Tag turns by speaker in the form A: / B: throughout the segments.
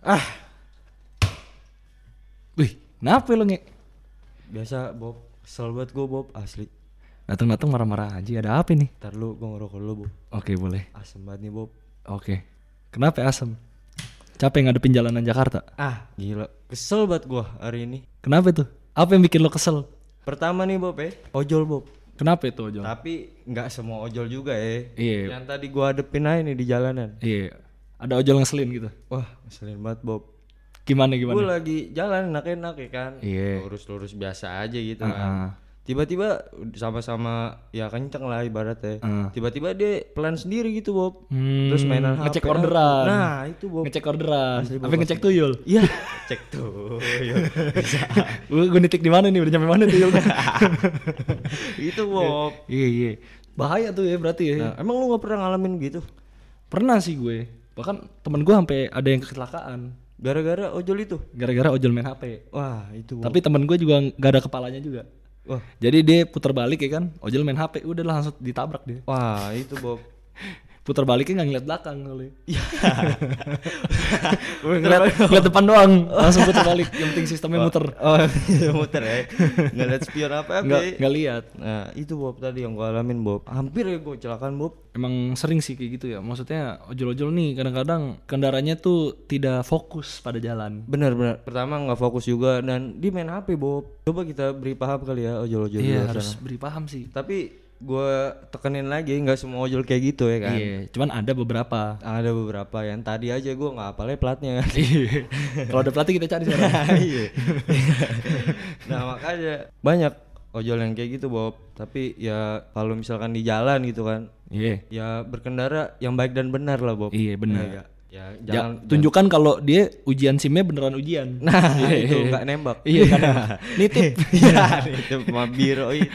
A: Ah,
B: Wih, kenapa lo nge?
A: biasa Bob. Kesel banget gue Bob, asli.
B: Datang-datang marah-marah aja. Ada apa nih?
A: Ntar lu gue ngerokok dulu Bob.
B: Oke boleh.
A: Asem banget nih Bob.
B: Oke. Kenapa asam? Capek ngadepin jalanan Jakarta.
A: Ah, gila. Kesel banget gue hari ini.
B: Kenapa tuh? Apa yang bikin lo kesel?
A: Pertama nih Bob ya, ojol Bob.
B: Kenapa itu Ojol?
A: Tapi nggak semua ojol juga ya.
B: Iya.
A: Yang tadi gua hadepin aja nih di jalanan.
B: Iya. Ada ojol ngeselin gitu.
A: Wah, ngeselin banget Bob.
B: Gimana
A: Gue
B: gimana?
A: lagi jalan enak-enak ya kan.
B: Iya.
A: Lurus-lurus biasa aja gitu
B: Heeh.
A: kan. Tiba-tiba sama-sama ya kenceng lah ibaratnya.
B: Heeh.
A: Tiba-tiba dia pelan sendiri gitu Bob.
B: Hmm,
A: Terus mainan
B: ngecek
A: HP.
B: orderan.
A: Nah, itu Bob.
B: Ngecek orderan.
A: Bob,
B: ngecek tuyul?
A: Iya, cek. Iya.
B: Gue gue nitik di mana nih? Udah nyampe mana tuyul?
A: itu Bob.
B: iya iya. Bahaya tuh ya berarti ya.
A: Nah, emang lu gak pernah ngalamin gitu?
B: Pernah sih gue. Bahkan temen gue sampai ada yang kecelakaan
A: Gara-gara ojol itu?
B: gara-gara ojol main HP.
A: Wah, itu.
B: Tapi temen gue juga nggak ada kepalanya juga.
A: Wah,
B: Jadi dia putar balik ya kan, ojol main HP, udah langsung ditabrak dia.
A: wah itu Bob.
B: Putar baliknya nggak ngeliat belakang kali. Iya. ngeliat, ngeliat depan doang, langsung putar balik. Yang penting sistemnya muter.
A: Oh, muter ya. Nggak liat spion apa apa.
B: Nggak nggak lihat.
A: Nah, itu Bob tadi yang gua alamin Bob. Hampir ya gua kecelakaan Bob.
B: Emang sering sih kayak gitu ya. Maksudnya ojol-ojol nih kadang-kadang kendaraannya tuh tidak fokus pada jalan.
A: Benar benar. Pertama nggak fokus juga dan di main HP Bob. Coba kita beri paham kali ya ojol-ojol
B: Iya harus
A: sana.
B: beri paham sih.
A: Tapi gua tekenin lagi nggak semua ojol kayak gitu ya kan.
B: Iya, cuman ada beberapa.
A: Ada beberapa yang tadi aja gua nggak hafalnya platnya kan.
B: Kalau ada pelatih kita cari sekarang.
A: Iya. nah makanya banyak ojol yang kayak gitu Bob. Tapi ya kalau misalkan di jalan gitu kan,
B: Iya.
A: ya berkendara yang baik dan benar lah Bob.
B: Iya benar.
A: Ya, ya
B: Ja-
A: jangan
B: tunjukkan kalau dia ujian simnya beneran ujian.
A: Nah, itu nggak nembak.
B: Iya kan. Nitip.
A: Iya, itu mah biro itu.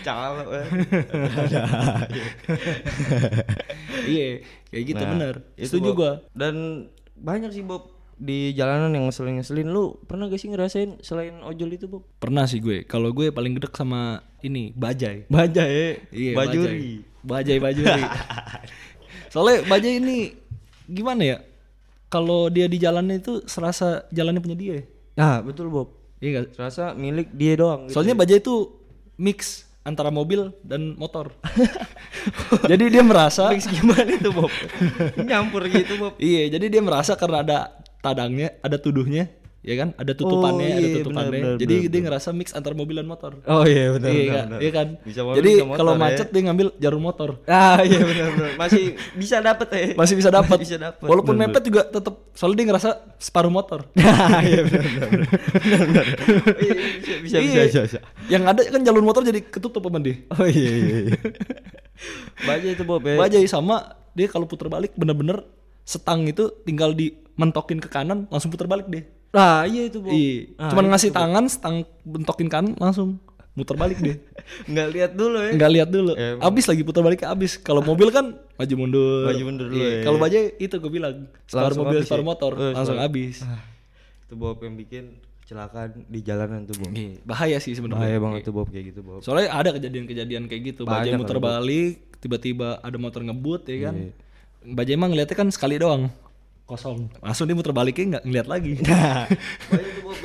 A: Calo. eh.
B: iya, kayak gitu
A: Nah,
B: bener.
A: itu,
B: Setuju gua.
A: Dan banyak sih Bob di jalanan yang ngeselin-ngeselin lu pernah gak sih ngerasain selain ojol itu Bob?
B: Pernah sih gue. Kalau gue paling gedek sama ini, bajai.
A: Baja ya,
B: Iya,
A: bajuri.
B: Bajai, bajai bajuri. Soalnya bajai ini gimana ya? Kalau dia di jalan itu serasa jalannya punya dia.
A: Nah, betul Bob.
B: Iya gak?
A: Serasa milik dia doang gitu.
B: Soalnya bajai itu mix antara mobil dan motor. jadi dia merasa
A: Mix gimana itu Bob? Nyampur gitu Bob.
B: Iya, jadi dia merasa karena ada tadangnya, ada tuduhnya, ya kan? Ada tutupannya,
A: Oh,
B: ada
A: iya,
B: tutupannya.
A: benar, benar,
B: jadi
A: benar,
B: dia ngerasa mix antar mobil dan motor.
A: Oh iya benar
B: iya, kan? iya kan?
A: Bisa mobil,
B: jadi
A: bisa motor
B: kalau
A: ya.
B: macet dia ngambil jalur motor.
A: Ah iya benar benar. Masih bisa dapet ya.
B: Masih bisa dapat.
A: Bisa.
B: Walaupun
A: Benar,
B: mepet juga tetap soalnya dia ngerasa separuh motor.
A: Iya benar benar. Iya, Bisa bisa bisa
B: Iya.
A: bisa. bisa.
B: Yang ada kan jalur motor jadi ketutup sama dia.
A: Oh iya iya. iya. Baja itu Bob ya.
B: Bajai sama dia kalau putar balik bener-bener setang itu tinggal dimentokin ke kanan langsung putar balik deh.
A: Nah iya itu Bob.
B: Iya.
A: Ah,
B: Cuman
A: itu,
B: ngasih
A: Bob.
B: tangan, setang bentokin kanan langsung muter balik deh.
A: Nggak lihat dulu ya.
B: Nggak lihat dulu.
A: Emang.
B: Abis lagi putar balik abis. Kalau mobil kan maju mundur.
A: Maju mundur dulu
B: Iya.
A: ya.
B: Kalau bajai itu gue bilang separuh mobil separuh
A: ya?
B: motor
A: Oh,
B: langsung habis.
A: Ah, itu Bob yang bikin kecelakaan di jalanan tuh Bob.
B: Iya, Bahaya sih sebenarnya.
A: Bahaya banget tuh Bob kayak gitu Bob.
B: Soalnya ada kejadian-kejadian kayak gitu. Bajai
A: Banyak
B: muter
A: kan,
B: balik, tiba-tiba ada motor ngebut ya kan.
A: Iya.
B: Bajai emang ngeliatnya kan sekali doang. Kosong. Langsung dia muter baliknya nggak ngeliat lagi.
A: Nah, Bob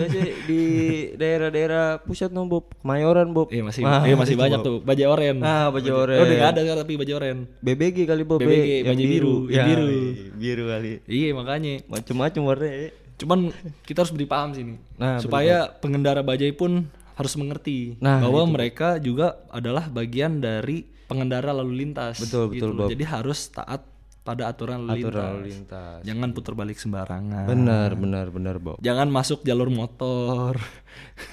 A: di daerah-daerah pusat no Bob, Kemayoran Bob.
B: Iya masih,
A: Ah,
B: iya masih
A: itu,
B: banyak
A: Bob.
B: tuh. Bajai oren.
A: Ah, bajai
B: Oh,
A: oren.
B: udah nggak ada sekarang tapi bajai oren.
A: BBG kali Bob.
B: BBG,
A: ya, yang
B: baju biru, yang
A: Ya,
B: biru.
A: iya, biru kali.
B: Iya makanya.
A: Macem-macem warnanya.
B: Cuman kita harus beri paham sini.
A: Nah,
B: supaya pengendara bajai pun harus mengerti
A: Nah,
B: bahwa mereka juga adalah bagian dari pengendara lalu lintas.
A: Betul, betul,
B: gitu loh.
A: Bob.
B: Jadi harus taat pada aturan lalu
A: Aturan
B: lintas.
A: lintas.
B: Jangan putar balik sembarangan.
A: Benar, benar, benar Bob.
B: Jangan masuk jalur motor.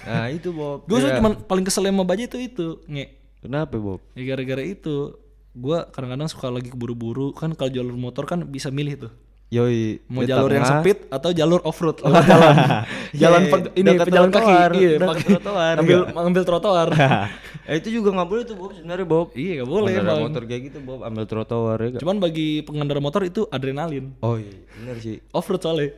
A: Nah, itu Bob.
B: gue
A: Kayak-
B: cuman paling kesel sama bajai itu itu nge.
A: Kenapa Bob?
B: Ya gara-gara itu gue kadang-kadang suka lagi keburu-buru kan kalau jalur motor kan bisa milih tuh
A: Yoi,
B: mau jalur yang
A: tengah.
B: speed atau jalur off road lewat jalan jalan
A: Iya,
B: pe- ini
A: dekat
B: pejalan kaki
A: trotoar,
B: iya pakai-
A: trotoar,
B: ngambil
A: iya.
B: ngambil trotoar
A: eh, itu juga nggak boleh tuh Bob sebenarnya Bob.
B: iya gak boleh
A: Pengendara motor kayak gitu Bob, ambil trotoar ya.
B: Cuman bagi pengendara motor itu adrenalin
A: Oh iya, benar sih.
B: off road soalnya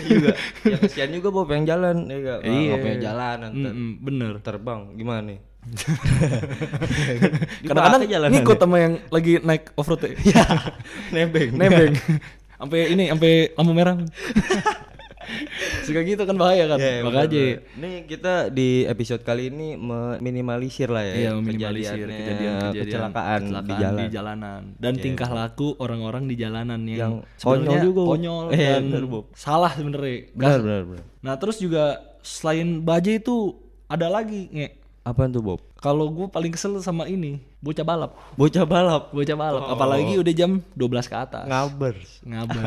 A: juga. Ya kesian juga Bob yang jalan ya enggak.
B: Iya.
A: Nggak punya jalan
B: Mm-mm, bener
A: terbang gimana nih?
B: kadang-kadang ngikut sama yang lagi naik off road ya
A: nebeng.
B: nebeng Sampai ini sampai lampu merah. Suka gitu kan bahaya kan.
A: Iya,
B: Makanya.
A: Nih kita di episode kali ini meminimalisir lah ya
B: Iya, meminimalisir
A: kejadiannya,
B: kejadian-kejadian
A: kecelakaan, di jalan.
B: jalanan dan tingkah laku orang-orang di jalanan yang,
A: Yang
B: sebenarnya
A: konyol juga,
B: konyol
A: Eh,
B: dan
A: bener,
B: salah sebenarnya.
A: Benar, benar, benar.
B: Nah, terus juga selain bajai itu ada lagi, nge.
A: Apaan tuh Bob?
B: Kalau gue paling kesel sama ini, bocah balap.
A: Bocah balap.
B: Bocah balap,
A: Oh.
B: apalagi udah jam 12 ke atas.
A: Ngaber.
B: Ngabar.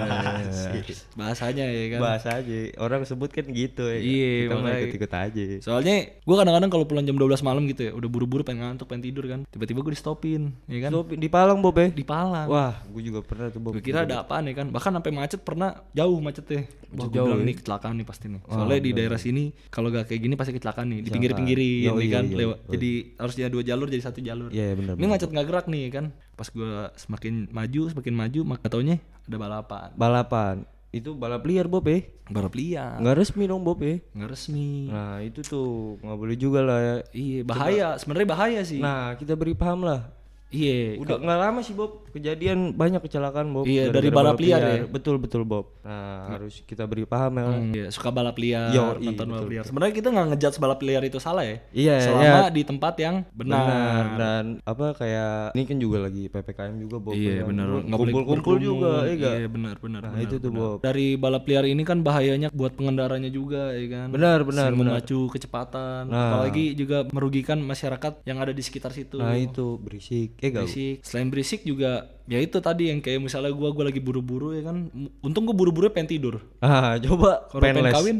B: Bahasanya ya kan.
A: Bahasa aja. Orang sebut kan gitu ya.
B: Iya,
A: Kita
B: makanya.
A: ikut-ikut aja.
B: Soalnya gue kadang-kadang kalau pulang jam 12 malam gitu ya, udah buru-buru pengen ngantuk, pengen tidur kan. Tiba-tiba gue di stopin, ya kan?
A: Stop, di Palang Bob ya?
B: Di Palang.
A: Wah, gue juga pernah tuh Bob.
B: Gue kira ada apaan ya kan. Bahkan sampai macet pernah jauh macetnya. Wah,
A: jauh
B: bilang
A: ya?
B: nih kecelakaan nih pasti nih. Soalnya di daerah sini kalau gak kayak gini pasti kecelakaan nih. Di pinggir-pinggirin
A: iya,
B: kan.
A: iya,
B: lewat. Jadi harusnya dua jalur jadi satu jalur.
A: Iya, iya, benar.
B: Ini macet nggak gerak nih kan. Pas gue semakin maju, semakin maju, maka taunya ada balapan.
A: Balapan. Itu balap liar Bob ya?
B: Balap liar.
A: Nggak resmi dong Bob ya?
B: Nggak resmi.
A: Nah itu tuh nggak boleh juga lah ya.
B: Iya, bahaya. Sebenarnya bahaya sih.
A: Nah kita beri paham lah.
B: Iya.
A: Udah nggak lama sih Bob kejadian banyak kecelakaan Bob.
B: Iya, dari balap liar ya?
A: Betul betul Bob. Nah harus kita beri paham ya.
B: Hmm, iya, suka balap liar,
A: Yo, iya,
B: nonton balap liar. Sebenarnya kita nggak ngejudge balap liar itu salah ya.
A: Iya,
B: Selama di tempat yang benar.
A: Benar dan apa kayak ini kan juga lagi ppkm juga Bob.
B: Iya
A: ya.
B: benar. Nggak
A: Kumpul-kumpul
B: berkerumun.
A: juga, iya?
B: Iya benar benar.
A: Nah
B: benar,
A: itu tuh
B: benar.
A: Bob.
B: Dari balap liar ini kan bahayanya buat pengendaranya juga ya kan.
A: Benar, benar,
B: Sering
A: benar.
B: memacu kecepatan.
A: Nah.
B: Apalagi juga merugikan masyarakat yang ada di sekitar situ.
A: Nah itu berisik. Eh gak?
B: berisik. Selain berisik juga ya itu tadi yang kayak misalnya gua gua lagi buru-buru ya kan. Untung gua buru-buru pengen tidur.
A: Ah coba
B: Kalau pengen kawin.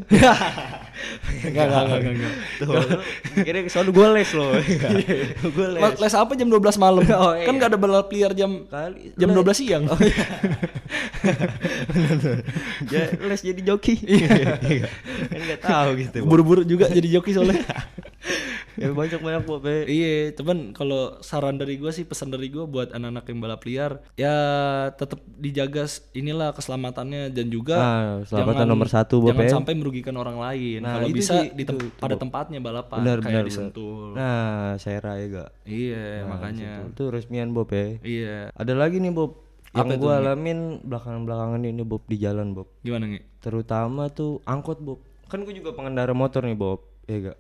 B: Enggak enggak enggak enggak.
A: Tuh, kira soal gue les loh. gue les.
B: Les. les apa jam 12 malam?
A: Oh,
B: Kan
A: iya.
B: gak ada balap liar jam
A: Kali
B: jam 12 siang.
A: Oh, iya. ya, les jadi joki. kan nggak tahu gitu.
B: Buru-buru juga jadi joki soalnya.
A: Ya banyak banyak Bob. ya.
B: iya, cuman kalau saran dari gua sih pesan dari gua buat anak-anak yang balap liar ya tetap dijaga inilah keselamatannya dan juga
A: Ah, keselamatan nomor satu, Bob,
B: jangan
A: ya.
B: sampai merugikan orang lain.
A: Nah,
B: kalau
A: itu
B: bisa
A: sih,
B: di tem-
A: itu, itu,
B: pada
A: Bob.
B: tempatnya balapan
A: Benar
B: kayak
A: benar.
B: di
A: benar.
B: Sentul.
A: Nah, saya ya gak.
B: Iya, makanya.
A: Itu resmian Bob ya.
B: Iya.
A: Ada lagi nih Bob. Yang
B: Apa itu,
A: gue alamin belakangan-belakangan ini Bob di jalan Bob.
B: Gimana, Nge?
A: Terutama tuh angkot Bob. Kan gue juga pengendara motor nih Bob. Iya gak?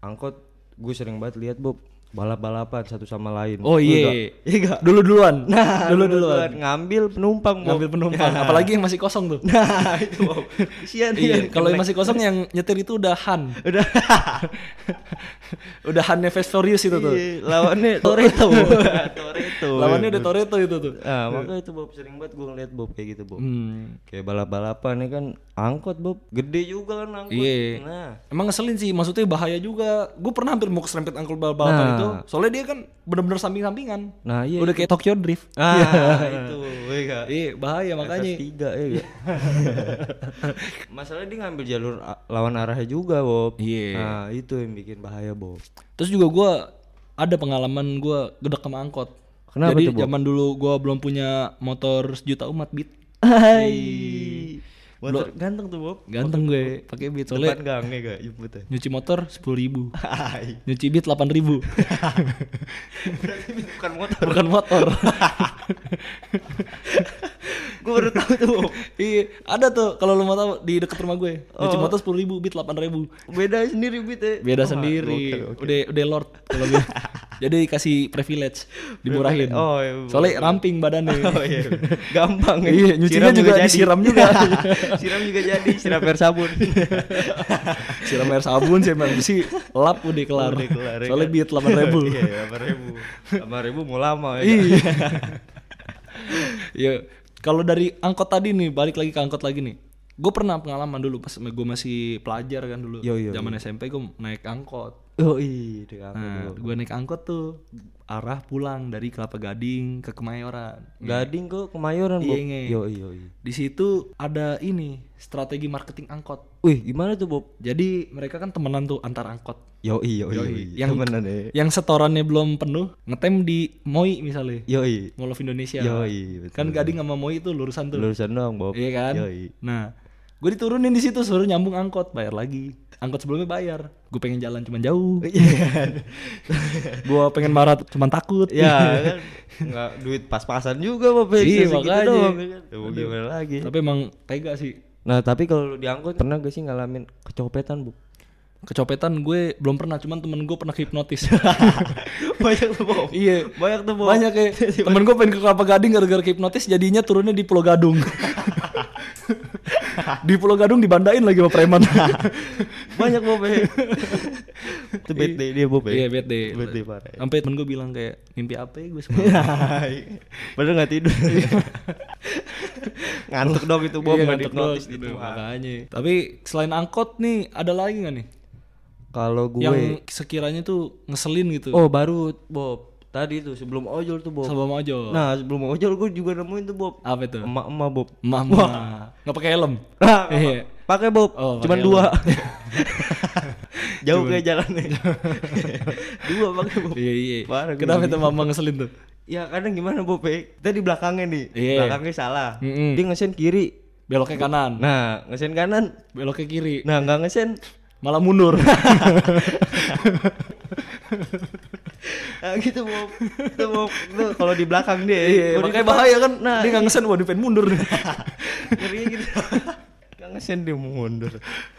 A: Angkot gue sering banget lihat Bob balap-balapan satu sama lain.
B: Oh
A: Iya
B: iya.
A: Iya?
B: Dulu duluan.
A: Nah,
B: dulu
A: dulu
B: duluan.
A: ngambil penumpang.
B: Ngambil penumpang, apalagi yang masih kosong tuh.
A: Nah, itu Bob. Kesian
B: Iya,
A: dia.
B: kalau yang masih kosong yang nyetir itu udah Han.
A: udah
B: Udah Han Furious itu tuh.
A: Iya, lawannya Toretto. Toretto.
B: Lawannya udah Toretto itu tuh.
A: Nah, makanya itu Bob sering banget gue ngeliat Bob kayak gitu Bob.
B: Hmm.
A: Kayak balap-balapan nih kan angkot Bob, gede juga kan angkot.
B: Iya.
A: Nah,
B: Emang ngeselin sih, maksudnya bahaya juga. Gue pernah hampir mau keserempet angkul balapan
A: Nah.
B: itu. Soalnya dia kan bener-bener samping-sampingan.
A: nah iya.
B: Udah kayak Tokyo Drift.
A: Ah, itu, iya?
B: Iya, bahaya makanya.
A: tiga ya gak? Masalahnya dia ngambil jalur lawan arahnya juga Bob.
B: Iya.
A: Nah itu yang bikin bahaya Bob.
B: Terus juga gue ada pengalaman gue gedek sama angkot.
A: Kenapa
B: Jadi
A: tuh, Bob?
B: zaman dulu gue belum punya motor sejuta umat beat.
A: Hai. Motor ganteng tuh Bob.
B: Ganteng gue pakai beat soalnya
A: Depan gangnya gak jemputnya.
B: nyuci motor sepuluh ribu, nyuci beat delapan ribu,
A: Berarti bukan motor.
B: bukan motor.
A: Gue baru tahu tuh Bob.
B: iya, ada tuh kalau lu mau tahu di dekat rumah gue,
A: Oh.
B: nyuci motor sepuluh ribu, beat delapan ribu.
A: Beda sendiri beat ya.
B: Beda
A: Oh,
B: sendiri,
A: oke, oke.
B: udah udah lord kalau gue. Jadi dikasih privilege, dimurahin.
A: Oh, iya,
B: Soalnya ramping badannya.
A: Oh iya. Gampang ya.
B: Iya, nyucinya juga disiram juga.
A: siram juga jadi, siram air sabun.
B: Siram air sabun, siram air bersih, lap udah kelar.
A: Udah kelar, ya
B: Soalnya
A: kan?
B: beat delapan ribu.
A: Iya, 8000. 8000 mau lama ya.
B: Iya. Iya. Kalau dari angkot tadi nih, balik lagi ke angkot lagi nih. Gue pernah pengalaman dulu pas gue masih pelajar kan dulu.
A: Yo, yo,
B: Zaman SMP gue naik angkot.
A: Oh iya, deh,
B: Nah, gue naik angkot tuh arah pulang dari Kelapa Gading ke Kemayoran.
A: Gading kok Kemayoran, Bob.
B: Iya.
A: Yo iya iya.
B: Di situ ada ini strategi marketing angkot.
A: Wih, gimana tuh, Bob?
B: Jadi mereka kan temenan tuh antar angkot.
A: Yo iya yo
B: Yoi.
A: iya.
B: Yang
A: Temenan ya.
B: yang setorannya belum penuh, ngetem di Moi misalnya.
A: Yo iya.
B: Mall of Indonesia.
A: Yoi, betul.
B: Kan Gading sama Moi itu lurusan tuh.
A: Lulusan doang, Bob.
B: Iya kan?
A: Yoi.
B: Nah, Gue diturunin di situ suruh nyambung angkot, bayar lagi. Angkot sebelumnya bayar. Gue pengen jalan cuman jauh.
A: Iya.
B: gue pengen marah cuman takut.
A: ya kan nggak duit pas-pasan juga ya,
B: Iya, makanya.
A: doang, ya kan. Ya, mau gimana lagi
B: Tapi emang tega sih.
A: nah tapi kalau diangkut pernah gak sih ngalamin kecopetan bu
B: Kecopetan gue belum pernah, cuman temen gue pernah hipnotis.
A: banyak tuh Bob
B: iya.
A: banyak tuh Bob
B: Banyak kayak temen gue pengen ke Kelapa Gading gara-gara hipnotis jadinya turunnya di Pulau Gadung. Di Pulau Gadung dibandain lagi sama preman.
A: banyak Bob ya itu bad day dia Bob ya
B: Iya, bad day.
A: bad day parah.
B: Sampai temen gue bilang kayak mimpi apa ya gue semalam.
A: Padahal nggak tidur. Ngantuk dong itu Bob
B: Iya,
A: nggak
B: ngantuk
A: gitu.
B: Makanya. Tapi selain angkot nih ada lagi gak nih?
A: Kalau gue
B: Yang sekiranya tuh ngeselin gitu.
A: Oh baru Bob Tadi tuh sebelum ojol tuh Bob
B: Sama ojol.
A: Nah sebelum ojol gue juga nemuin tuh Bob
B: apa itu?
A: Emak-emak Bob
B: Mama. Nggak pakai helm.
A: Nah,
B: Iya.
A: pakai Bob
B: Oh,
A: Cuman dua Jauh kayak jalannya Dua pakai Bob
B: Iya iya.
A: Parah
B: Kenapa itu mama ngeselin tuh?
A: Ya kadang gimana Bob ya Kita di belakangnya nih
B: Iya.
A: Belakangnya salah
B: Mm-mm.
A: Dia ngesen kiri
B: Beloknya kanan.
A: Nah ngesen kanan
B: Beloknya kiri.
A: Nah nggak ngesen
B: Malah mundur.
A: Nah gitu Bob Itu Bob Itu kalau di belakang dia
B: Iya,
A: di
B: makanya
A: depan,
B: bahaya kan.
A: Nah
B: dia nggak ngesen, wah dia pengen mundur nih.
A: ngeri gitu Nggak ngesen dia mau mundur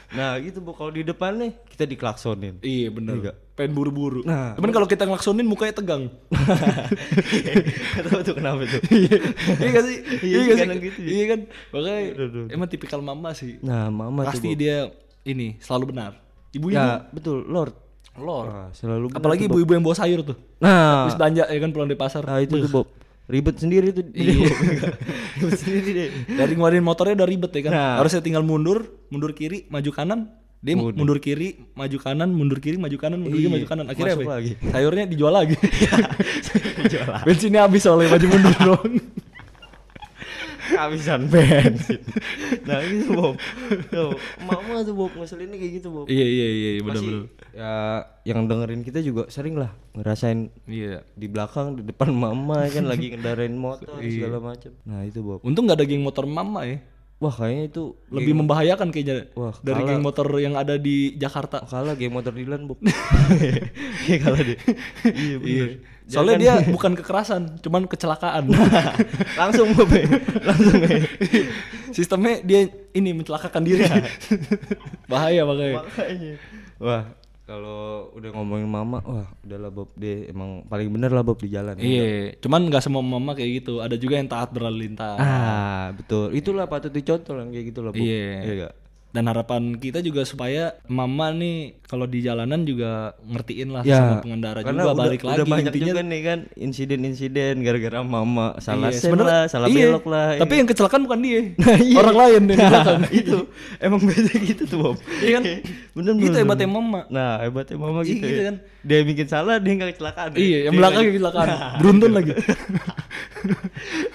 A: Nah gitu Bob Kalau di depan nih Kita diklaksonin
B: iya bener.
A: Iya.
B: Pengen buru-buru.
A: Nah.
B: Cuman kalau kita ngelaksonin mukanya tegang.
A: Gak tau tuh kenapa tuh
B: iya gak sih?
A: Iya
B: gak sih?
A: gitu ya.
B: Iya kan? Makanya emang tipikal mama sih.
A: Nah mama
B: Pasti dia ini selalu benar. Ibu-ibu
A: Ya betul Lord
B: lor.
A: Wah, selalu benar
B: Apalagi
A: tuh,
B: ibu-ibu yang bawa sayur tuh.
A: Nah
B: Habis belanja ya kan pulang dari pasar.
A: Nah itu tuh Bob Ribet sendiri tuh
B: Iya.
A: Ribet sendiri deh
B: Dari ngeluarin motornya udah ribet ya kan.
A: Nah.
B: Harusnya tinggal mundur, mundur kiri, maju kanan. Dia
A: Udah.
B: mundur kiri, maju kanan, mundur kiri, maju kanan, mundur kiri,
A: Iya,
B: maju kanan. Akhirnya
A: masuk
B: apa? ya?
A: lagi.
B: Sayurnya dijual lagi. Bensinnya habis soalnya maju mundur dong.
A: Kehabisan bensin Nah gitu Bob Tuh Mama tuh Bob Ngeselinnya kayak gitu Bob
B: iya iya iya benar
A: Masih,
B: benar.
A: Ya yang dengerin kita juga sering lah ngerasain
B: Iya.
A: di belakang di depan mama ya kan lagi ngendarain motor
B: Iya.
A: segala macam nah itu Bob
B: Untung nggak ada geng motor mama ya.
A: wah kayaknya itu
B: Lebih membahayakan kayaknya
A: Wah,
B: dari
A: kalah.
B: geng motor yang ada di Jakarta.
A: kalah game motor Dilan Bob iya kalah deh iya bener
B: Soalnya dia bukan kekerasan, cuman kecelakaan.
A: langsung Bob ya. langsung ya
B: Sistemnya dia ini mencelakakan diri. Bahaya makanya.
A: makanya wah kalau udah ngomongin mama wah udahlah Bob dia emang paling bener lah Bob di jalan
B: Iya, cuman nggak semua mama kayak gitu. Ada juga yang taat berlalu lintas.
A: ah betul itulah patut dicontoh yang kayak gitu lah Bob
B: Iya.
A: iya?
B: Dan harapan kita juga supaya mama nih kalau di jalanan juga ngertiin lah
A: Ya,
B: sama pengendara
A: karena
B: juga
A: udah,
B: balik lagi
A: udah banyak
B: intinya.
A: juga nih kan insiden-insiden gara-gara mama salah
B: Iya,
A: sen lah, salah
B: iya,
A: belok lah.
B: Tapi yang kecelakaan bukan dia,
A: iya.
B: orang lain yang di belakang.
A: itu emang beda gitu tuh Bob.
B: Iya kan?
A: bener
B: Gitu
A: bener,
B: hebatnya
A: bener.
B: mama.
A: Nah hebatnya mama
B: Iya,
A: gitu,
B: gitu
A: ya.
B: kan.
A: Dia bikin salah dia nggak kecelakaan. ya.
B: Iya, yang
A: Dia
B: belakang kecelakaan. Beruntun lagi.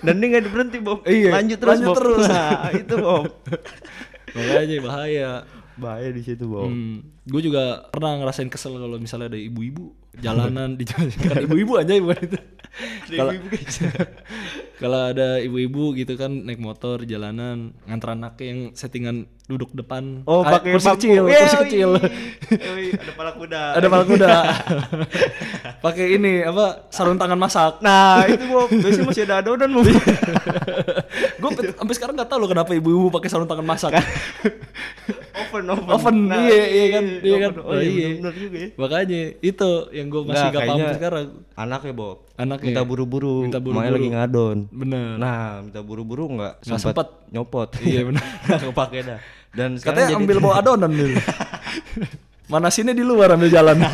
A: Dan dia nggak berhenti Bob.
B: Iya,
A: Lanjut terus
B: lanjut
A: Bob.
B: terus.
A: Nah itu Bob.
B: 我关系，没关啊。
A: Bahaya di situ Bob.
B: Hmm, gue juga pernah ngerasain kesel kalau misalnya ada ibu-ibu jalanan di jalan. Ibu-ibu aja bukan itu. Kalau kalau ada ibu-ibu gitu kan naik motor di jalanan nganter anaknya yang settingan duduk depan.
A: Oh
B: Ah,
A: pakai
B: kursi
A: bambu.
B: kecil,
A: Iya,
B: kursi kecil.
A: Ada pala kuda.
B: ada pala kuda. pakai ini apa sarung tangan masak.
A: Nah itu Bob. Biasanya masih ada adonan Bob.
B: gue sampai sekarang nggak tahu loh kenapa ibu-ibu pakai sarung tangan masak.
A: Oven oven.
B: Oven, iya, iya kan, iya kan.
A: oven. Oh iya,
B: Iya.
A: bener juga ya.
B: Makanya itu yang gue masih
A: Nggak,
B: gak paham sekarang.
A: Anaknya Bob.
B: Anaknya.
A: Minta buru-buru.
B: Minta buru-buru.
A: lagi ngadon.
B: Bener.
A: Nah, minta buru-buru nggak sempet
B: sempet.
A: nyopot.
B: Iya, bener.
A: Nggak kepake dah. Dan
B: Katanya ambil bawa adonan dulu. Manasinnya di luar ambil jalan.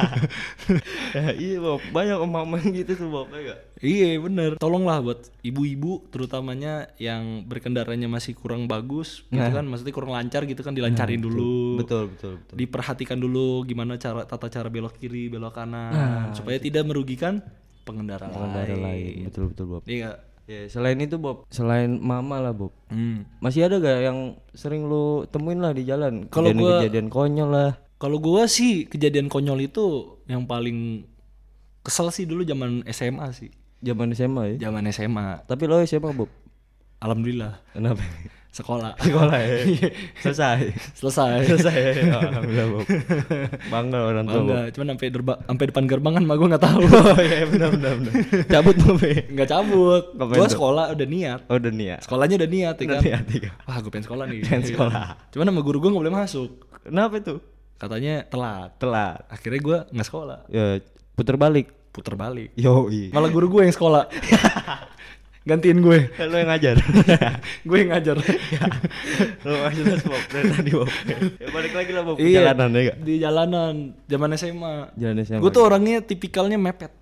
A: Ya, iya Bob, banyak emak-emak gitu tuh Bob, ya
B: iya bener. Tolonglah buat ibu-ibu terutamanya yang berkendaranya masih kurang bagus gitu kan. Maksudnya kurang lancar gitu kan dilancarin dulu.
A: Betul, betul, betul.
B: Diperhatikan dulu gimana cara tata cara belok kiri, belok kanan supaya tidak merugikan pengendara,
A: Pengendara
B: lain.
A: lain, betul, betul Bob.
B: Iya?
A: Ya, selain itu Bob, selain mama lah Bob.
B: Hmm.
A: Masih ada gak yang sering lu temuin lah di jalan?
B: Kalau gua-
A: kejadian konyol lah.
B: Kalau gua sih kejadian konyol itu yang paling kesel sih dulu zaman SMA sih.
A: Zaman SMA ya.
B: Zaman SMA.
A: Tapi lo SMA Bob.
B: Alhamdulillah
A: Kenapa?
B: sekolah.
A: Sekolah ya. Selesai.
B: Selesai.
A: Selesai. ya. Alhamdulillah, Bob. Bangga orang tua.
B: Bangga, cuman sampai derba- sampai depan gerbang kan mah gue nggak tahu.
A: Oh iya benar benar benar. Cabut Bob. ya?
B: Nggak cabut. Gue sekolah udah niat.
A: Oh udah ya.
B: Sekolahnya udah niat ya
A: Udah
B: kan.
A: niat, iya.
B: Wah gue pengen sekolah nih.
A: Pengen
B: Iya.
A: sekolah.
B: Cuman sama guru gue nggak boleh masuk.
A: Kenapa itu?
B: Katanya telat.
A: Telat.
B: Akhirnya gue nggak sekolah.
A: Ya puter balik.
B: Puter balik.
A: Yo.
B: Malah guru gue yang sekolah. Gantiin gue.
A: Lo yang ngajar.
B: gue yang ngajar.
A: Lo masih terus Bob tadi Bob. Ya balik lagi lah Bob.
B: Iya.
A: Jalanan ya gak?
B: Di jalanan. Zaman SMA.
A: Jalan SMA.
B: Gue tuh orangnya tipikalnya mepet.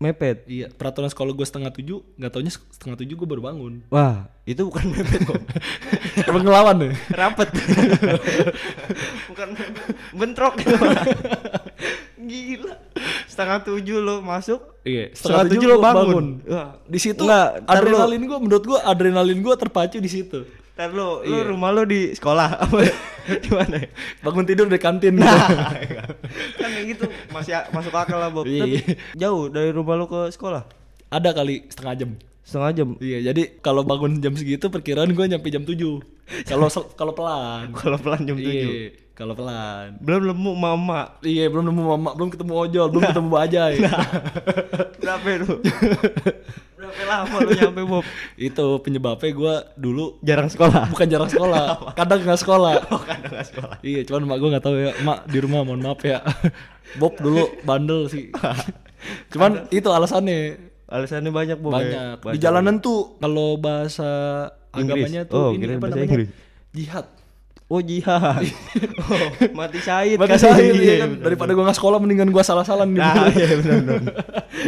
A: Mepet.
B: Iya, peraturan sekolah gue setengah tujuh, nggak taunya setengah tujuh gue baru bangun.
A: Wah, itu bukan mepet Bob.
B: Emang ngelawan deh.
A: Rapet. bukan mepet. Bentrok. Gila. Setengah tujuh lo masuk.
B: Iya,
A: Setengah tujuh lo bangun. Wah,
B: Di situ
A: lu-
B: adrenalin gue, menurut gue adrenalin gue terpacu di situ.
A: Ntar lo
B: Iya.
A: rumah lo di sekolah apa di mana? ya?
B: Bangun tidur di kantin.
A: kan kayak gitu masih masuk akal lah Bob.
B: Iya.
A: Tapi jauh dari rumah lo ke sekolah
B: Ada kali setengah jam.
A: setengah jam.
B: Iya, jadi kalau bangun jam segitu perkiraan gue nyampe jam 7 Kalau kalau pelan.
A: Kalau pelan jam tujuh.
B: Iya, kalau pelan.
A: Belum nemu mama.
B: Iya, belum nemu mama, belum ketemu ojol, belum ketemu bajai.
A: Berapa itu? Lama lo nyampe Bob?
B: Itu penyebabnya gue dulu
A: Jarang sekolah.
B: bukan jarang sekolah, kadang nggak sekolah.
A: Oh, kadang nggak sekolah.
B: Iya, cuman mak gue nggak tahu ya, mak di rumah mohon maaf ya. Bob dulu bandel sih. cuman itu alasannya
A: Alasannya banyak Bob. ya?
B: banyak. Di jalanan tuh kalau bahasa
A: Inggris.
B: agamanya tuh
A: Oh,
B: ini apa
A: bahasa
B: namanya?
A: Inggris.
B: Jihad.
A: Oh jihad. oh, mati syahid
B: Mati
A: kan.
B: syahid,
A: Iya,
B: iya kan?
A: bener,
B: Daripada gue nggak sekolah mendingan gue salah-salah.
A: Nah, iya benar benar.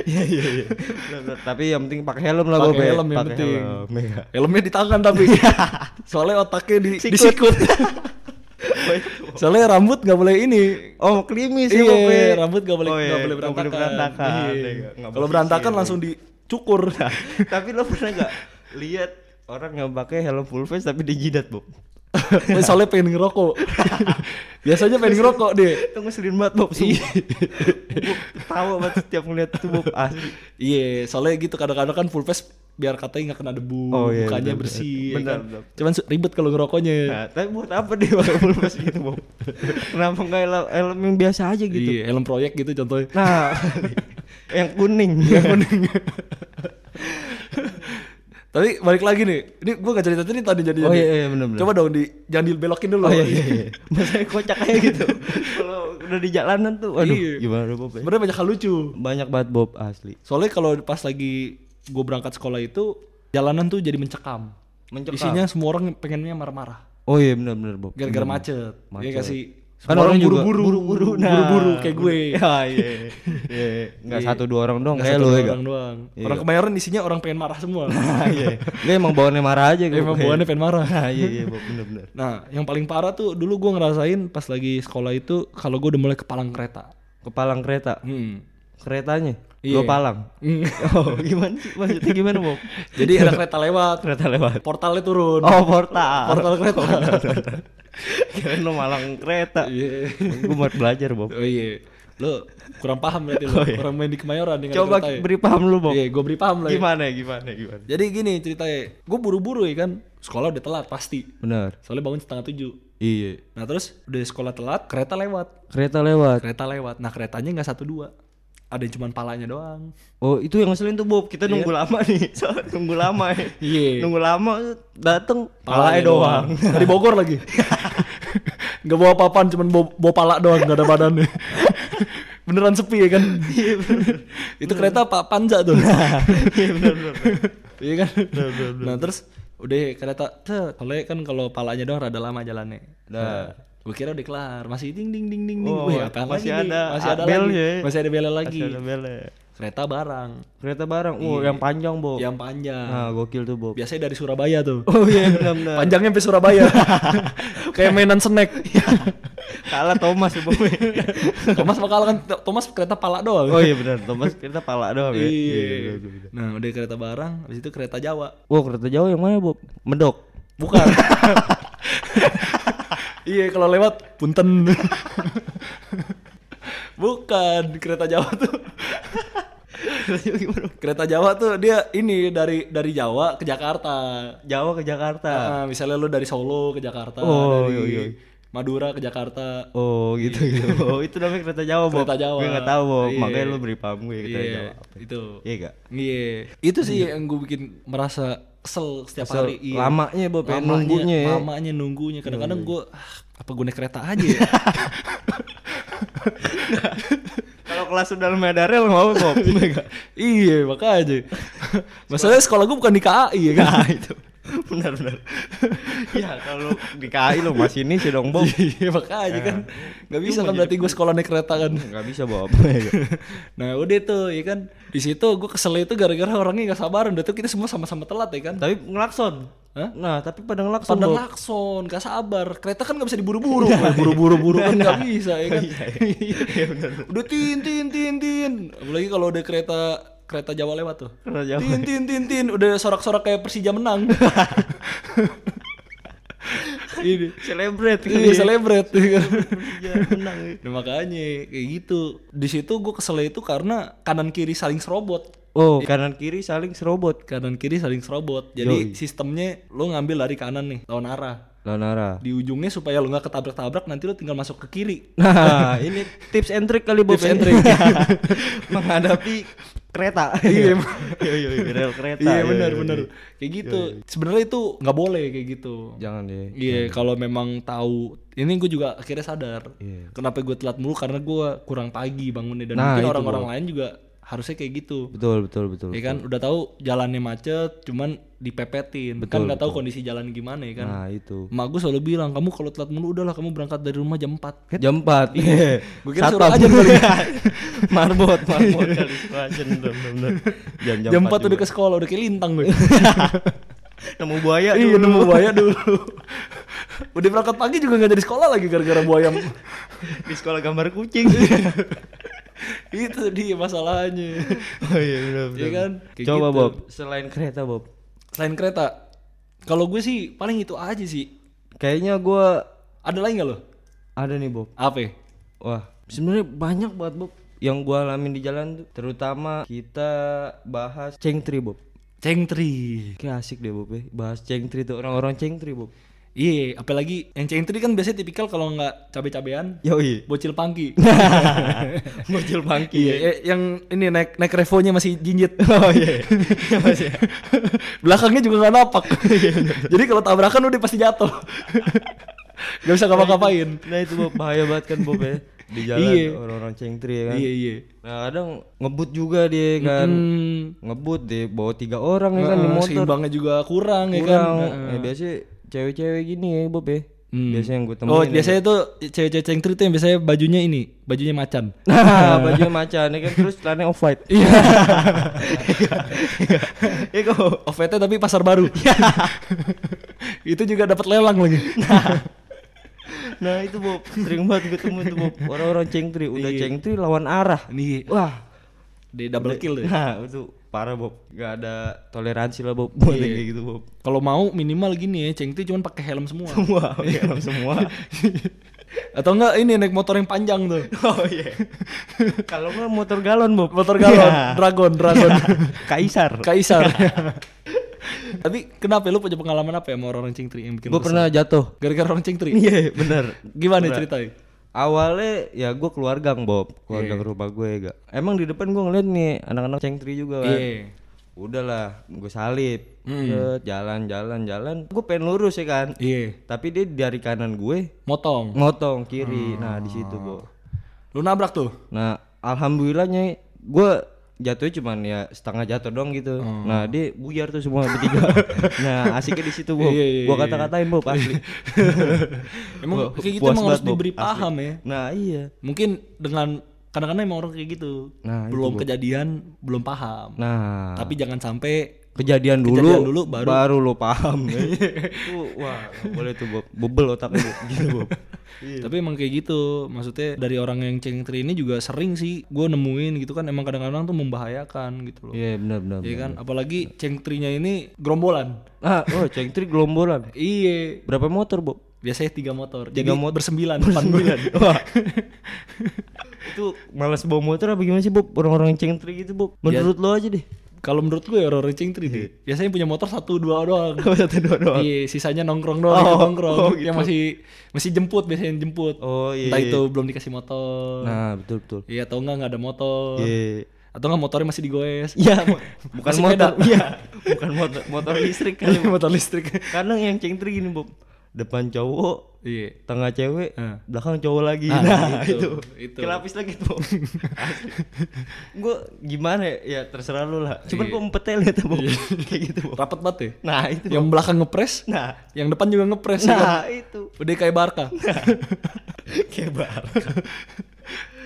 A: Iya iya iya. Tapi yang penting pakai helm lah Bob.
B: Pakai helm yang penting.
A: helm, iya.
B: Helmnya di tangan tapi. Soalnya otaknya di
A: Sikut.
B: disikut. Soalnya rambut nggak boleh ini.
A: Oh, klimis Bob. ya.
B: Iya, rambut gak boleh
A: Oh, iya,
B: boleh
A: nggak
B: berantakan.
A: berantakan.
B: Iya.
A: Iya, nggak
B: Kalau berantakan langsung dicukur.
A: Tapi lo pernah gak lihat orang yang pakai helm full face tapi dijidat, Bob?
B: Soalnya pengen ngerokok. Biasanya pengen ngerokok deh.
A: Itu ngeselin banget, Bob. Sumpah. Bob, Tawa banget setiap ngeliat itu, Bob. Asli.
B: Iya, soalnya gitu kadang-kadang kan full face biar katanya nggak kena debu,
A: Oh, iya,
B: mukanya bersih. ya
A: benar,
B: kan?
A: benar.
B: Cuman ribet kalau ngerokoknya.
A: Nah, tapi buat apa dia pakai full face gitu, Bob? Kenapa nggak helm, helm yang biasa aja gitu?
B: Iya, helm proyek gitu contohnya.
A: Nah, yang kuning.
B: Yang kuning. Tapi balik lagi nih, ini gua gak cerita tadi tadi jadi
A: Oh iya, iya benar benar.
B: Coba dong di jangan dibelokin dulu.
A: Oh iya iya. iya. Kocak kayak gitu. Kalau udah di jalanan tuh, aduh,
B: Iya.
A: gimana Bob? ya?
B: Sebenarnya banyak hal lucu.
A: Banyak banget Bob asli.
B: Soalnya kalau pas lagi gue berangkat sekolah itu jalanan tuh jadi mencekam.
A: Mencekam.
B: Isinya semua orang pengennya marah-marah.
A: Oh iya benar benar Bob.
B: Gara-gara macet. Iya
A: Macet. Kan
B: Semua
A: orang juga
B: buru-buru,
A: buru-buru, nah.
B: buru-buru kayak gue.
A: Ya iya. Iya, Enggak
B: Iya.
A: satu dua orang dong
B: Nggak
A: kayak lu ya.
B: orang doang.
A: Iya.
B: Orang kemarin isinya orang pengen marah semua.
A: Iya. Dia emang bawaannya marah aja gitu.
B: Emang bawaannya pengen marah.
A: Nah, iya iya benar.
B: Nah, yang paling parah tuh dulu gue ngerasain pas lagi sekolah itu kalau gue udah mulai kepalang kereta.
A: Kepalang kereta.
B: Hmm.
A: Keretanya.
B: Iya.
A: Dua palang. Oh, gimana sih? Maksudnya gimana, Bob?
B: Jadi ada kereta lewat,
A: Kereta lewat.
B: portalnya turun.
A: Oh, portal.
B: Portal kereta.
A: Kira lo malang kereta.
B: Iya.
A: Gue mau belajar, Bob.
B: Oh iya. Lo kurang paham berarti lo.
A: Oh, iya.
B: Kurang main di Kemayoran dengan
A: Coba
B: kereta ya.
A: beri paham lu, Bob.
B: Iya, gue beri paham lah. ya.
A: Gimana gimana gimana?
B: Jadi gini ceritanya, gue buru-buru ya kan, sekolah udah telat pasti.
A: Benar.
B: Soalnya bangun setengah tujuh.
A: Iya.
B: Nah terus udah sekolah telat, kereta lewat.
A: Kereta lewat.
B: Kereta lewat. Nah keretanya nggak satu dua, ada yang cuma palanya doang.
A: Oh, itu yang ngeselin tuh, Bob. Kita nunggu lama nih. Soalnya nunggu lama ya.
B: Iya.
A: Nunggu lama dateng palanya doang.
B: Dari Bogor lagi. Gak bawa papan, cuman bawa, bawa pala doang, gak ada badannya. Beneran sepi ya kan?
A: Iya bener.
B: Itu kereta Pak Panja tuh.
A: Iya bener bener.
B: Iya kan? Nah terus udah kereta, tuh, kan kalau palanya doang rada lama jalannya.
A: Nah.
B: Gue kira udah kelar, masih ding ding ding ding ding.
A: Oh,
B: Wih, apaan
A: masih
B: lagi nih?
A: ada
B: masih ada
A: bel
B: lagi.
A: ya.
B: Masih ada bel lagi.
A: Masih ada belnya.
B: Kereta barang
A: Kereta barang. Oh, yang panjang, Bob.
B: yang panjang.
A: Nah, gokil tuh, Bob.
B: Biasanya dari Surabaya tuh.
A: Oh iya benar benar.
B: Panjangnya sampai Surabaya. Kayak mainan snack.
A: Kalah Thomas ya, Bob.
B: Thomas bakal kan Thomas kereta pala doang.
A: oh iya benar. Thomas kereta pala doang ya.
B: Iya.
A: iya, iya.
B: Nah, udah kereta barang, habis itu kereta Jawa.
A: Wah, kereta jauh yang mana, Bob? Medok.
B: Bukan. Iya, kalau lewat punten. Bukan, kereta Jawa tuh. Kereta Jawa tuh dia ini dari dari Jawa ke Jakarta.
A: Jawa ke Jakarta.
B: Nah, misalnya lu dari Solo ke Jakarta,
A: Oh,
B: dari
A: iya, iya.
B: Madura ke Jakarta.
A: Oh gitu gitu. Oh itu namanya kereta Jawa, Bob.
B: Kereta Jawa.
A: Gue nggak tahu, Bob.
B: Iya.
A: Makanya lu beri paham gue kereta
B: Iya,
A: Jawa.
B: itu.
A: Iya gak?
B: Iya. Itu sih yang gue bikin merasa kesel setiap
A: Kesel.
B: hari. Iya.
A: Lamanya, Bob, ya,
B: Lamanya,
A: nunggunya ya.
B: Lamanya nunggunya. Kadang-kadang gue ah, apa gue naik kereta aja ya?
A: Kalau kelas udah lemah rel mau Bob.
B: iya makanya. Masalahnya sekolah gue bukan di KAI ya kan?
A: Nah, itu. benar benar. ya kalau di KAI lo masih ini sih dong, Bob.
B: Iya makanya kan. Gak bisa kan berarti gue sekolah naik kereta kan.
A: Gak bisa, Bob.
B: Nah udah tuh ya kan di situ gue kesel itu gara-gara orangnya gak sabaran udah tuh kita semua sama-sama telat ya kan
A: tapi ngelakson.
B: Hah?
A: Nah, tapi pada ngelakson,
B: pada
A: Bob.
B: lakson gak sabar kereta kan gak bisa diburu-buru buru-buru buru kan gak bisa ya kan udah tin tin tin tin apalagi kalau udah kereta kereta Jawa lewat tuh
A: Kereta Jawa.
B: tin tin tin tin udah sorak-sorak kayak Persija menang ini
A: Celebrate
B: Iya, celebrate kan.
A: Iya, menang.
B: Nah makanya kayak gitu. Di situ gue kesel itu karena kanan kiri saling serobot.
A: Oh, kanan kiri saling serobot.
B: Kanan kiri saling serobot. Jadi sistemnya lo ngambil dari kanan nih, lawan arah.
A: Lawan arah.
B: Di ujungnya supaya lo nggak ketabrak-tabrak nanti lo tinggal masuk ke kiri.
A: Nah, ini tips and trick kali Bob.
B: Tips and trick.
A: Menghadapi kereta.
B: Iya.
A: Iya, iya, iya, rel kereta.
B: Iya
A: iya,
B: benar
A: iya,
B: benar.
A: iya.
B: Kayak gitu. Sebenarnya itu nggak boleh kayak gitu.
A: Jangan deh.
B: Iya, kalau memang tahu ini gue juga akhirnya sadar.
A: Iya.
B: Kenapa gue telat mulu karena gue kurang pagi bangunnya dan
A: Nah,
B: mungkin orang-orang lain juga harusnya kayak gitu.
A: Betul, betul, betul.
B: Ya kan udah tahu jalannya macet, cuman dipepetin. kan
A: Betul,
B: nggak tahu kondisi jalan gimana ya kan.
A: Nah, itu.
B: Emak gue selalu bilang, kamu kalau telat mulu udahlah kamu berangkat dari rumah jam 4
A: Jam 4.
B: Gue kira suruh aja kali.
A: marbot, marbot kali. Jam jam,
B: jam 4
A: 4
B: udah ke sekolah, udah kayak lintang gue.
A: nemu buaya
B: iya,
A: dulu.
B: nemu buaya dulu. udah berangkat pagi juga nggak jadi sekolah lagi gara-gara buaya.
A: Di sekolah gambar kucing.
B: Itu dia masalahnya.
A: oh iya benar
B: Iya kan? Kayak
A: Coba
B: gitu.
A: Bob, selain kereta Bob.
B: Selain kereta, kalau gue sih paling itu aja sih.
A: Kayaknya gua
B: Ada lagi nggak lo?
A: ada nih Bob.
B: Apa? ya?
A: Wah, sebenarnya banyak banget Bob yang gua alamin di jalan tuh. Terutama kita bahas cengtri Bob.
B: Cengtri.
A: Kayak asik deh Bob ya. Bahas cengtri tuh orang-orang cengtri Bob.
B: Iya, apalagi yang cengtri kan biasanya tipikal kalau nggak cabe-cabean,
A: Yoi.
B: bocil pangki.
A: Bocil pangki
B: Iya, eh, yang ini naik naik revonya masih jinjit.
A: Oh iya. Masih.
B: Belakangnya juga nggak napak. Jadi kalau tabrakan udah pasti jatuh. Gak bisa ngapa-ngapain.
A: Nah itu Bob bahaya banget kan Bob ya. Di jalan
B: Iya.
A: orang-orang cengtri ya kan.
B: Iya iya.
A: Nah kadang ngebut juga dia kan.
B: Hmm,
A: Ngebut deh bawa tiga orang ya kan di motor.
B: seimbangnya juga kurang, ya kan.
A: Kurang.
B: Heeh.
A: Ya, biasanya cewek-cewek gini ya Bob ya.
B: Hmm.
A: Biasanya yang gue temuin.
B: Oh
A: ya.
B: biasanya tuh cewek-cewek cengtri tuh yang biasanya bajunya ini, bajunya macan.
A: Nah, bajunya macan ya kan terus celananya off white.
B: Iya.
A: Iya kok.
B: Offset tapi pasar baru. Itu juga dapat lelang lagi.
A: Nah itu Bob, sering banget gue temuin tuh Bob. Orang-orang cengtri, udah
B: Iya.
A: cengtri lawan arah.
B: Nih,
A: Wah,
B: di double kill deh.
A: nah itu parah Bob. Gak ada toleransi lah Bob buat
B: Iya.
A: yang kayak gitu Bob.
B: Kalau mau minimal gini ya, cengtri cuman pakai helm semua.
A: Semua, ya, semua.
B: Atau enggak ini naik motor yang panjang tuh.
A: Oh iya. Kalau nggak motor galon Bob.
B: Motor galon,
A: Iya.
B: dragon, dragon.
A: Kaisar.
B: Kaisar. Tapi kenapa lu punya pengalaman apa ya sama orang cengtri yang bikin
A: Gue pernah jatuh.
B: gara-gara orang cengtri?
A: Iya bener.
B: Gimana
A: Pernah. Awalnya ya gue keluar gang Bob, keluar
B: Iya.
A: gang rumah gue ya gak. Emang di depan gue ngeliat nih anak-anak cengtri juga kan.
B: Iya.
A: Udahlah, gue salip.
B: Hmm.
A: Jalan, jalan, jalan. Gue pengen lurus ya kan.
B: Iya.
A: Tapi dia dari kanan gue
B: Motong.
A: motong kiri. Nah di situ Bob.
B: Lu nabrak tuh.
A: Nah alhamdulillahnya gue jatuhnya cuman ya setengah jatuh dong gitu. Nah dia buyar tuh semua bertiga. nah asiknya di situ Bob.
B: Iya, iya,
A: Gua
B: iya.
A: kata-katain Bob asli.
B: Emang
A: Wah,
B: kayak gitu emang harus
A: Bob.
B: diberi
A: Asli.
B: paham ya.
A: Nah iya.
B: Mungkin dengan kadang-kadang emang orang kayak gitu.
A: Nah, itu,
B: belum
A: Bob.
B: kejadian, belum paham.
A: Nah
B: Tapi jangan sampai
A: kejadian dulu,
B: Kejadian dulu, baru-
A: lo paham. Tuh, wah boleh tuh Bob. Bebel otaknya Bob. gitu Bob.
B: Tapi emang kayak gitu. Maksudnya dari orang yang cengtri ini juga sering sih gue nemuin gitu kan emang kadang-kadang tuh membahayakan gitu loh.
A: Iya benar benar.
B: Iya kan, apalagi cengtrinya ini gerombolan.
A: Ah, oh cengtri gelombolan.
B: Iya,
A: Berapa motor Bob?
B: biasanya tiga motor.
A: Tiga
B: Jadi
A: motor.
B: bersembilan gue.
A: Wah. itu malas bawa motor apa gimana sih Bob? Orang-orang cengtri gitu Bob. Menurut lo aja deh.
B: Kalau menurut gue orang racing tri deh. Biasanya punya motor satu dua doang.
A: Satu dua doang.
B: Iya, sisanya nongkrong doang,
A: Oh,
B: nongkrong.
A: oh,
B: Yang
A: gitu.
B: masih masih jemput biasanya yang jemput.
A: Oh, iya,
B: Entah
A: iya.
B: itu belum dikasih motor.
A: Nah, betul betul.
B: Iya, atau enggak enggak ada motor.
A: Iya.
B: Atau enggak motornya masih digoes.
A: Iya, bukan motor. Iya, bukan motor motor listrik kali.
B: Iya, motor listrik.
A: Kadang yang cengtri gini, Bob. Depan cowok,
B: Iya.
A: tengah cewek,
B: Ah.
A: belakang cowok lagi.
B: Ah,
A: Nah,
B: itu,
A: itu.
B: itu.
A: Kelapis lagi tuh. gue gimana ya? Ya terserah lu lah. Cuman gue empetnya lihat Bob. Kayak gitu, Bob.
B: Rapat banget ya.
A: Nah, itu.
B: Yang belakang ngepres,
A: Nah,
B: yang depan juga ngepres. ya kan?
A: nah itu.
B: Udah kayak Barca.
A: Kayak bar.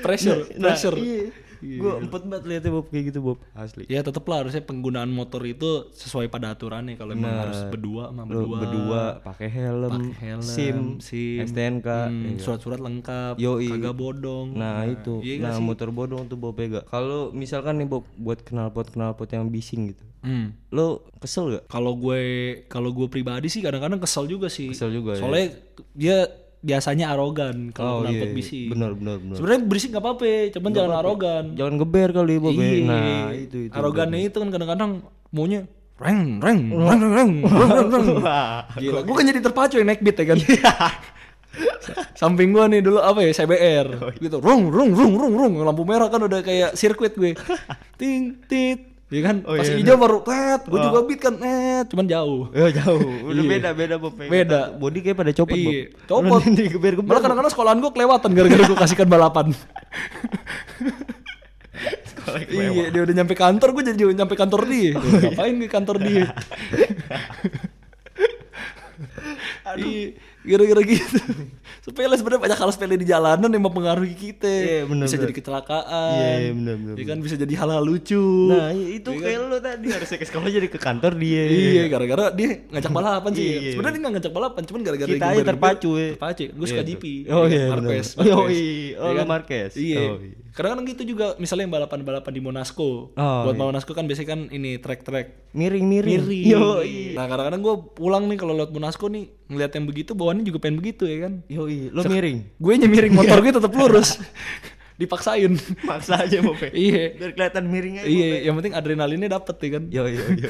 B: pressure,
A: Nah,
B: pressure.
A: iya. Gue empet banget liatnya Bob kayak gitu, Bob. Asli.
B: Ya tetep lah harusnya penggunaan motor itu sesuai pada aturannya kalau emang harus berdua sama berdua.
A: berdua pakai helm,
B: Pakai helm,
A: SIM,
B: SIM,
A: STNK.
B: Hmm, surat-surat lengkap,
A: Yoi.
B: kagak bodong.
A: Nah, itu.
B: iya
A: nah, motor bodong tuh Bob ya gak? Kalau misalkan nih Bob buat knalpot knalpot yang bising gitu.
B: Hmm.
A: Lo kesel gak?
B: Kalau gue kalau gue pribadi sih kadang-kadang kesel juga sih.
A: Kesel juga ya.
B: Soalnya dia biasanya arogan kalau
A: Oh,
B: knalpot
A: iya,
B: bising.
A: Bener bener bener.
B: Sebenarnya berisik nggak apa-apa, cuman jangan arogan.
A: Jangan geber kali Bob. ya.
B: Iya.
A: Nah, itu itu.
B: Arogannya itu kan kadang-kadang maunya reng reng reng reng reng reng reng.
A: Wah.
B: Gila, gue kan jadi terpacu yang naik beat ya kan.
A: Iya.
B: Samping gua nih dulu apa ya CBR
A: Oh, iya.
B: gitu. Rung rung rung rung rung lampu merah kan udah kayak sirkuit gue. Ting tit Ya kan,
A: Oh,
B: pas
A: iya,
B: hijau baru tet, gue juga beat kan, eh, cuman jauh.
A: Ya jauh. Udah
B: Iya.
A: beda beda Bob.
B: Beda.
A: Body kayak pada copot
B: Iya,
A: Bob.
B: copot.
A: Digeber geber.
B: Malah kadang-kadang sekolahan gue kelewatan gara-gara gue kasihkan balapan. iya, dia udah nyampe kantor, gue jadi nyampe kantor dia. Ngapain ke kantor dia? Iya, gara-gara gitu. Sepele sebenarnya banyak hal sepele di jalanan yang mempengaruhi kita.
A: Iya, bener,
B: bisa
A: bener.
B: jadi kecelakaan.
A: Iya, bener, bener,
B: Ya kan bisa jadi hal-hal lucu.
A: Nah, itu kayak lo tadi harusnya ke sekolah jadi ke kantor dia.
B: Iya, gara-gara dia ngajak balapan sih.
A: Iya.
B: Sebenarnya dia nggak ngajak balapan, cuman gara-gara
A: Kita
B: dia
A: aja terpacu, ya.
B: Terpacu. Gue suka
A: Iya,
B: GP.
A: tuh. Oh, iya,
B: Marquez.
A: Oh, iya. Oh,
B: Iya
A: lu
B: kan?
A: Marquez.
B: Iya.
A: Iya.
B: Kadang-kadang gitu juga, misalnya yang balapan-balapan di Monaco.
A: Oh,
B: Buat
A: iya.
B: Monaco kan biasanya kan ini track-track
A: Miring-miring.
B: miring.
A: Yo,
B: Nah kadang-kadang gue pulang nih kalau lewat Monaco nih ngeliat yang begitu bawaannya juga pengen begitu ya kan.
A: Yo, lo miring.
B: Gue nyemiring motor gue tetap lurus. Dipaksain.
A: Maksa aja Bob. ya.
B: iya.
A: Biar kelihatan miring aja.
B: Iya, yang penting adrenalinnya dapet ya kan.
A: Yo, yo, yo.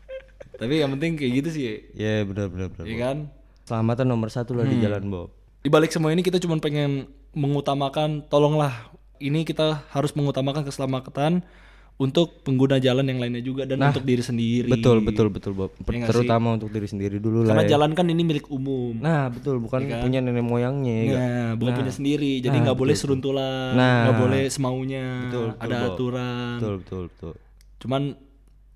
B: Tapi yang penting kayak gitu sih,
A: Ya, benar benar benar.
B: ya kan.
A: Selamatan nomor satu lah di jalan Bob.
B: Di balik semua ini kita cuma pengen mengutamakan, tolonglah ini kita harus mengutamakan keselamatan untuk pengguna jalan yang lainnya juga dan untuk diri sendiri.
A: Betul betul betul Bob.
B: Iya nggak
A: Terutama untuk diri sendiri dulu lah.
B: Karena
A: ya.
B: jalan kan ini milik umum.
A: Nah, betul bukan punya nenek moyangnya ya.
B: Nah, bukan punya sendiri. Jadi nggak boleh seruntulan,
A: Nah.
B: nggak boleh semaunya.
A: Betul, betul,
B: ada
A: Bob.
B: aturan.
A: Betul betul betul.
B: Cuman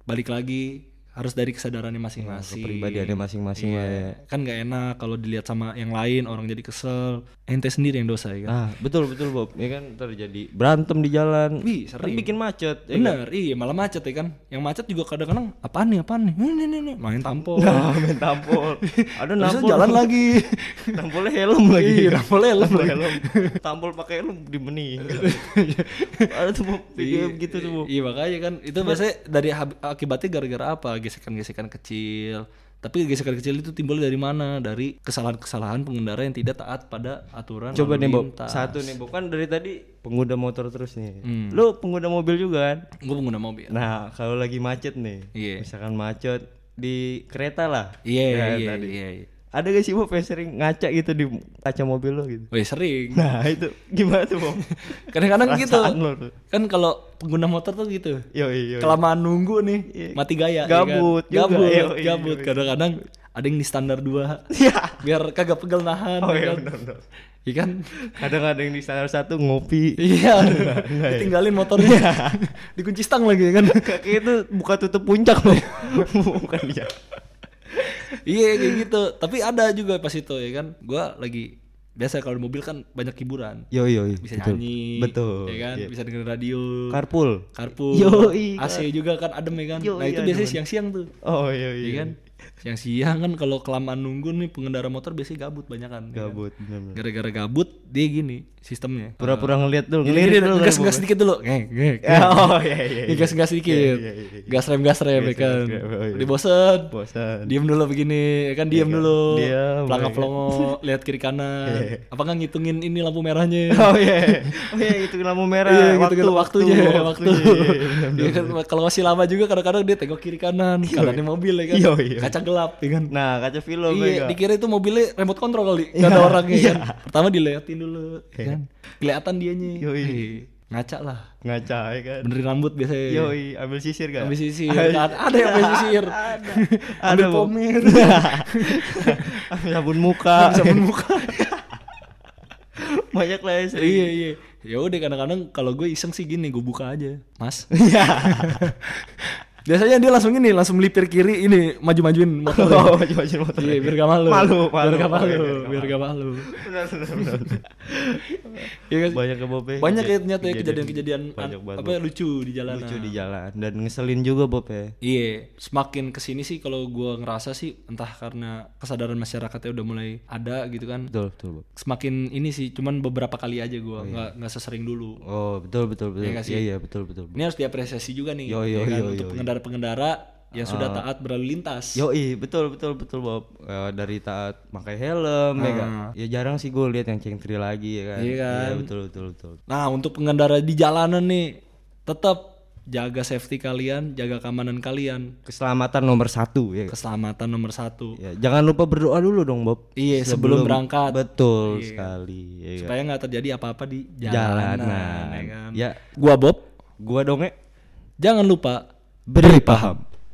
B: balik lagi harus dari kesadarannya masing-masing.
A: Kepribadiannya masing-masing lah ya.
B: Kan nggak enak kalau dilihat sama yang lain orang jadi kesel. Ente sendiri yang dosa ya kan.
A: Ah, betul betul Bob. Ya kan terjadi berantem di jalan.
B: Wih,
A: Kan
B: sering.
A: bikin macet. ya kan?
B: Bener, iya malah macet ya kan. Yang macet juga kadang-kadang apaan nih, apaan nih? Ini, ini, ini. Main tampol.
A: Nah, main tampol. Ada nampol.
B: jalan lagi.
A: Nampolnya helm lagi.
B: Iya, nampol helm
A: Nampol
B: lagi.
A: helm. Tampol pakai helm di meni. Ada tuh Bob, video begitu tuh Bob.
B: Iya makanya kan itu biasanya dari akibatnya gara-gara apa? Gesekan-gesekan kecil. Tapi gesekan kecil itu timbul dari mana? Dari kesalahan-kesalahan pengendara yang tidak taat pada aturan
A: Coba nih Bob, satu nih Bob kan dari tadi pengguna motor terus nih.
B: Hmm.
A: Lu pengguna mobil juga kan?
B: Gue pengguna mobil.
A: Nah, kalau lagi macet nih,
B: Iya.
A: misalkan macet di kereta lah.
B: Iya,
A: Ya,
B: iya, iya, iya.
A: Ada gak sih Bob yang sering ngaca gitu di kaca mobil lo gitu?
B: Wih sering.
A: Nah, itu gimana tuh Bob?
B: Kadang-kadang gitu.
A: Lo.
B: Kan kalau pengguna motor tuh gitu.
A: Yo, yo, yo.
B: Kelamaan nunggu nih, mati gaya. ya kan?
A: Gabut juga,
B: Gabut,
A: iya, iya,
B: gabut. Kadang-kadang ada yang di standar dua.
A: Iya.
B: biar kagak pegel nahan.
A: Oh
B: ya
A: iya
B: kan?
A: benar benar.
B: Iya kan?
A: Kadang ada yang di standar satu ngopi.
B: Iya, ditinggalin motornya, dikunci stang lagi ya kan?
A: Kaki itu buka tutup puncak loh. Bukan dia.
B: Iya kayak gitu. Tapi ada juga pas itu ya kan, gua lagi biasa kalau di mobil kan banyak hiburan,
A: Yo yo, yo.
B: bisa
A: betul.
B: nyanyi,
A: Betul.
B: ya kan,
A: Iya.
B: bisa dengerin radio,
A: Carpool.
B: karpul,
A: Yoi,
B: AC juga kan adem ya kan.
A: Yoi,
B: nah itu biasanya siang-siang tuh,
A: Oh iya iya.
B: Iya kan? Siang-siang kan kalau kelamaan nunggu nih pengendara motor biasanya gabut banyak kan. ya kan?
A: Gabut.
B: Gara-gara gabut dia gini sistemnya.
A: Pura-pura ngeliat dulu,
B: Gini,
A: ngelirik
B: gini,
A: dulu.
B: gas gas sedikit dulu. Ngek, ngek.
A: Ya, oh iya iya.
B: Ini gas gas sedikit.
A: Iya, iya, iya.
B: Gas rem gas rem ya kan.
A: iya.
B: Udah bosen.
A: Bosan.
B: Diem dulu begini, ya kan diem dulu.
A: Diam,
B: Pelangap
A: kan.
B: pelongo, lihat kiri kanan. Apa nggak ngitungin ini lampu merahnya?
A: Oh iya. Oh iya itu lampu merah.
B: Iya
A: waktu,
B: waktunya, waktu.
A: Iya,
B: Iya kan kalau masih lama juga kadang-kadang dia tengok kiri kanan, kanannya mobil ya kan.
A: Iya, iya.
B: Kaca gelap ya kan.
A: Nah kaca film
B: Iya,
A: ya.
B: dikira itu mobilnya remote control kali. Gak
A: Iya,
B: ada orangnya
A: iya.
B: kan. Pertama diliatin dulu, ya kan. Kelihatan dianya.
A: Yoi.
B: Ngaca lah.
A: Ngaca ya kan.
B: Benerin rambut biasanya.
A: Yoi, ambil sisir kan?
B: Ambil sisir. Kan? Ada yang ambil sisir.
A: Ada.
B: Ambil
A: Ada, Bob.
B: pomir.
A: ambil sabun muka.
B: Ambil sabun muka.
A: Banyak lah ya.
B: iya iya. Ya udah kadang-kadang kalau gue iseng sih gini, gue buka aja, Mas.
A: Iya.
B: Biasanya dia langsung ini, langsung melipir kiri ini, maju-majuin motor.
A: Oh, maju-maju motor.
B: Iya, biar gak malu.
A: Malu,
B: Biar
A: malu.
B: gak malu,
A: Iya, iya,
B: biar gak malu.
A: Benar, benar, benar.
B: Iya kan?
A: Banyak ke Bob ya.
B: Banyak ya ternyata ya kejadian-kejadian apa ya, lucu di jalanan.
A: lucu di jalan dan ngeselin juga ya.
B: Iya, semakin ke sini sih kalau gua ngerasa sih entah karena kesadaran masyarakatnya udah mulai ada gitu kan.
A: Betul, betul, Bob.
B: Semakin ini sih, cuman beberapa kali aja gua nggak nggak sesering dulu.
A: Oh, betul, betul, betul.
B: Iya?
A: Iya, iya, betul, betul.
B: Ini harus diapresiasi juga nih,
A: Yo,
B: ya
A: yo,
B: kan?
A: yo,
B: untuk
A: yo, yo.
B: Pengendara-pengendara yang sudah taat berlalu lintas.
A: Yoi, betul betul betul Bob. Eh, dari taat pakai helm ya kan. Ya jarang sih gue lihat yang cengtri lagi ya kan.
B: Ah. Iya kan?
A: betul betul betul.
B: Nah, untuk pengendara di jalanan nih, tetap jaga safety kalian, jaga keamanan kalian,
A: Keselamatan nomor satu ya. kan?
B: keselamatan nomor satu.
A: Ya, jangan lupa berdoa dulu dong Bob.
B: Iya, sebelum berangkat.
A: Betul
B: Iya.
A: sekali. Ya, kan?
B: Supaya nggak terjadi apa-apa di jalanan,
A: Jalanan.
B: ya kan?
A: Ya,
B: Gua Bob,
A: gua dong ya.
B: jangan lupa
A: Beri paham.